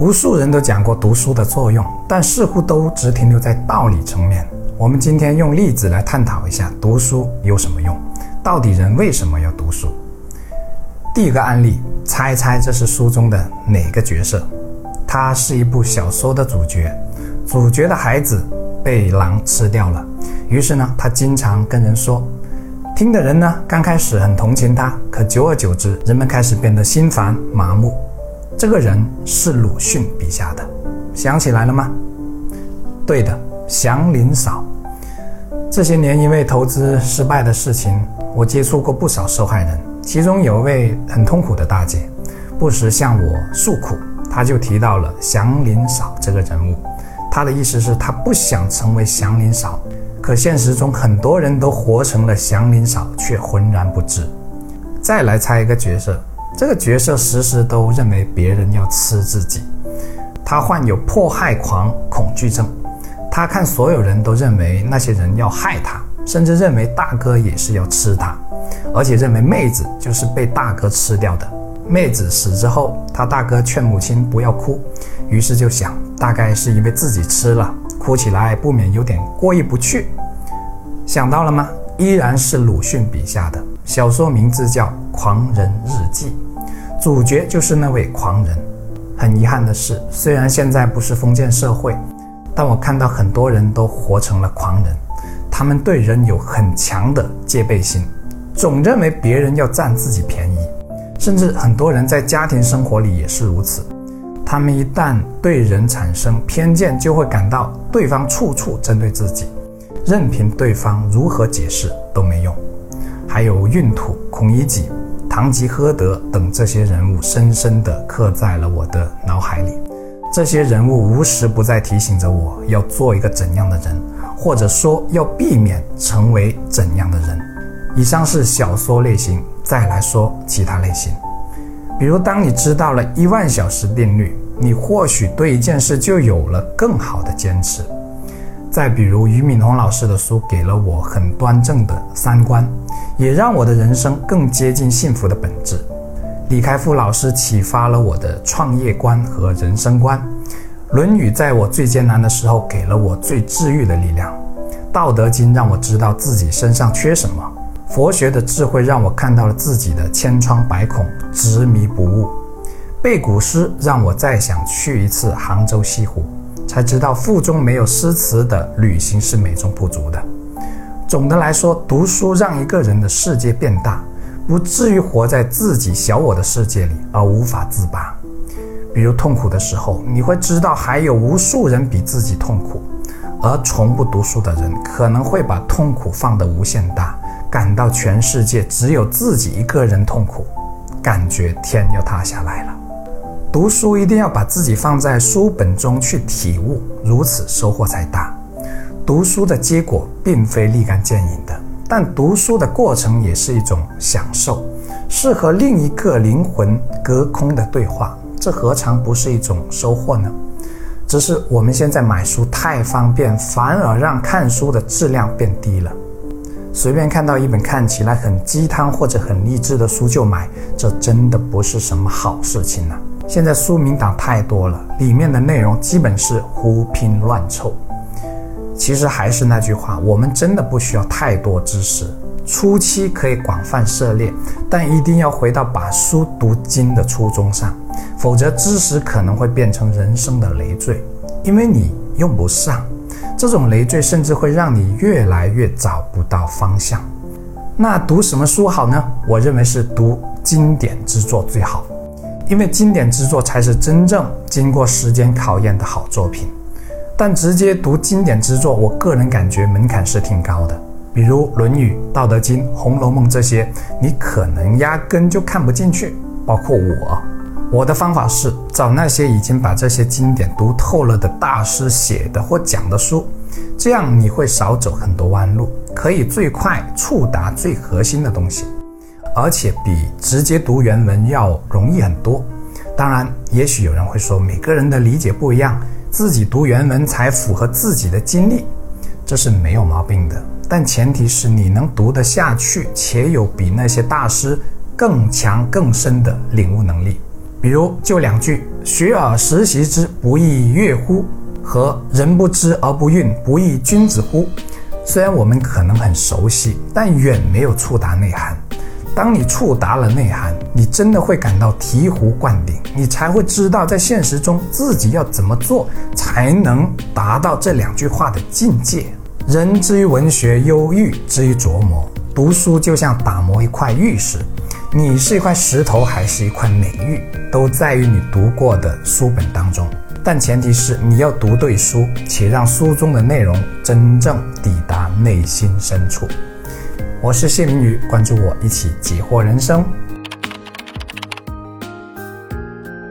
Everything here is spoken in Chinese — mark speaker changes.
Speaker 1: 无数人都讲过读书的作用，但似乎都只停留在道理层面。我们今天用例子来探讨一下读书有什么用，到底人为什么要读书？第一个案例，猜猜这是书中的哪个角色？他是一部小说的主角，主角的孩子被狼吃掉了，于是呢，他经常跟人说。听的人呢，刚开始很同情他，可久而久之，人们开始变得心烦麻木。这个人是鲁迅笔下的，想起来了吗？对的，祥林嫂。这些年因为投资失败的事情，我接触过不少受害人，其中有一位很痛苦的大姐，不时向我诉苦，她就提到了祥林嫂这个人物。她的意思是，她不想成为祥林嫂。可现实中，很多人都活成了祥林嫂，却浑然不知。再来猜一个角色，这个角色时时都认为别人要吃自己，他患有迫害狂恐惧症，他看所有人都认为那些人要害他，甚至认为大哥也是要吃他，而且认为妹子就是被大哥吃掉的。妹子死之后，他大哥劝母亲不要哭，于是就想，大概是因为自己吃了。哭起来不免有点过意不去，想到了吗？依然是鲁迅笔下的小说，名字叫《狂人日记》，主角就是那位狂人。很遗憾的是，虽然现在不是封建社会，但我看到很多人都活成了狂人。他们对人有很强的戒备心，总认为别人要占自己便宜，甚至很多人在家庭生活里也是如此。他们一旦对人产生偏见，就会感到对方处处针对自己，任凭对方如何解释都没用。还有闰土、孔乙己、堂吉诃德等这些人物，深深地刻在了我的脑海里。这些人物无时不在提醒着我要做一个怎样的人，或者说要避免成为怎样的人。以上是小说类型，再来说其他类型。比如，当你知道了一万小时定律，你或许对一件事就有了更好的坚持。再比如，俞敏洪老师的书给了我很端正的三观，也让我的人生更接近幸福的本质。李开复老师启发了我的创业观和人生观。《论语》在我最艰难的时候给了我最治愈的力量。《道德经》让我知道自己身上缺什么。佛学的智慧让我看到了自己的千疮百孔，执迷不悟；背古诗让我再想去一次杭州西湖，才知道腹中没有诗词的旅行是美中不足的。总的来说，读书让一个人的世界变大，不至于活在自己小我的世界里而无法自拔。比如痛苦的时候，你会知道还有无数人比自己痛苦；而从不读书的人，可能会把痛苦放得无限大。感到全世界只有自己一个人痛苦，感觉天要塌下来了。读书一定要把自己放在书本中去体悟，如此收获才大。读书的结果并非立竿见影的，但读书的过程也是一种享受，是和另一个灵魂隔空的对话，这何尝不是一种收获呢？只是我们现在买书太方便，反而让看书的质量变低了。随便看到一本看起来很鸡汤或者很励志的书就买，这真的不是什么好事情呢。现在书名党太多了，里面的内容基本是胡拼乱凑。其实还是那句话，我们真的不需要太多知识，初期可以广泛涉猎，但一定要回到把书读精的初衷上，否则知识可能会变成人生的累赘，因为你用不上。这种累赘甚至会让你越来越找不到方向。那读什么书好呢？我认为是读经典之作最好，因为经典之作才是真正经过时间考验的好作品。但直接读经典之作，我个人感觉门槛是挺高的。比如《论语》《道德经》《红楼梦》这些，你可能压根就看不进去。包括我。我的方法是找那些已经把这些经典读透了的大师写的或讲的书，这样你会少走很多弯路，可以最快触达最核心的东西，而且比直接读原文要容易很多。当然，也许有人会说，每个人的理解不一样，自己读原文才符合自己的经历，这是没有毛病的。但前提是你能读得下去，且有比那些大师更强更深的领悟能力。比如就两句，学而时习之，不亦说乎？和人不知而不愠，不亦君子乎？虽然我们可能很熟悉，但远没有触达内涵。当你触达了内涵，你真的会感到醍醐灌顶，你才会知道在现实中自己要怎么做才能达到这两句话的境界。人之于文学，忧郁之于琢磨。读书就像打磨一块玉石，你是一块石头还是一块美玉，都在于你读过的书本当中。但前提是你要读对书，且让书中的内容真正抵达内心深处。我是谢明宇，关注我，一起解惑人生。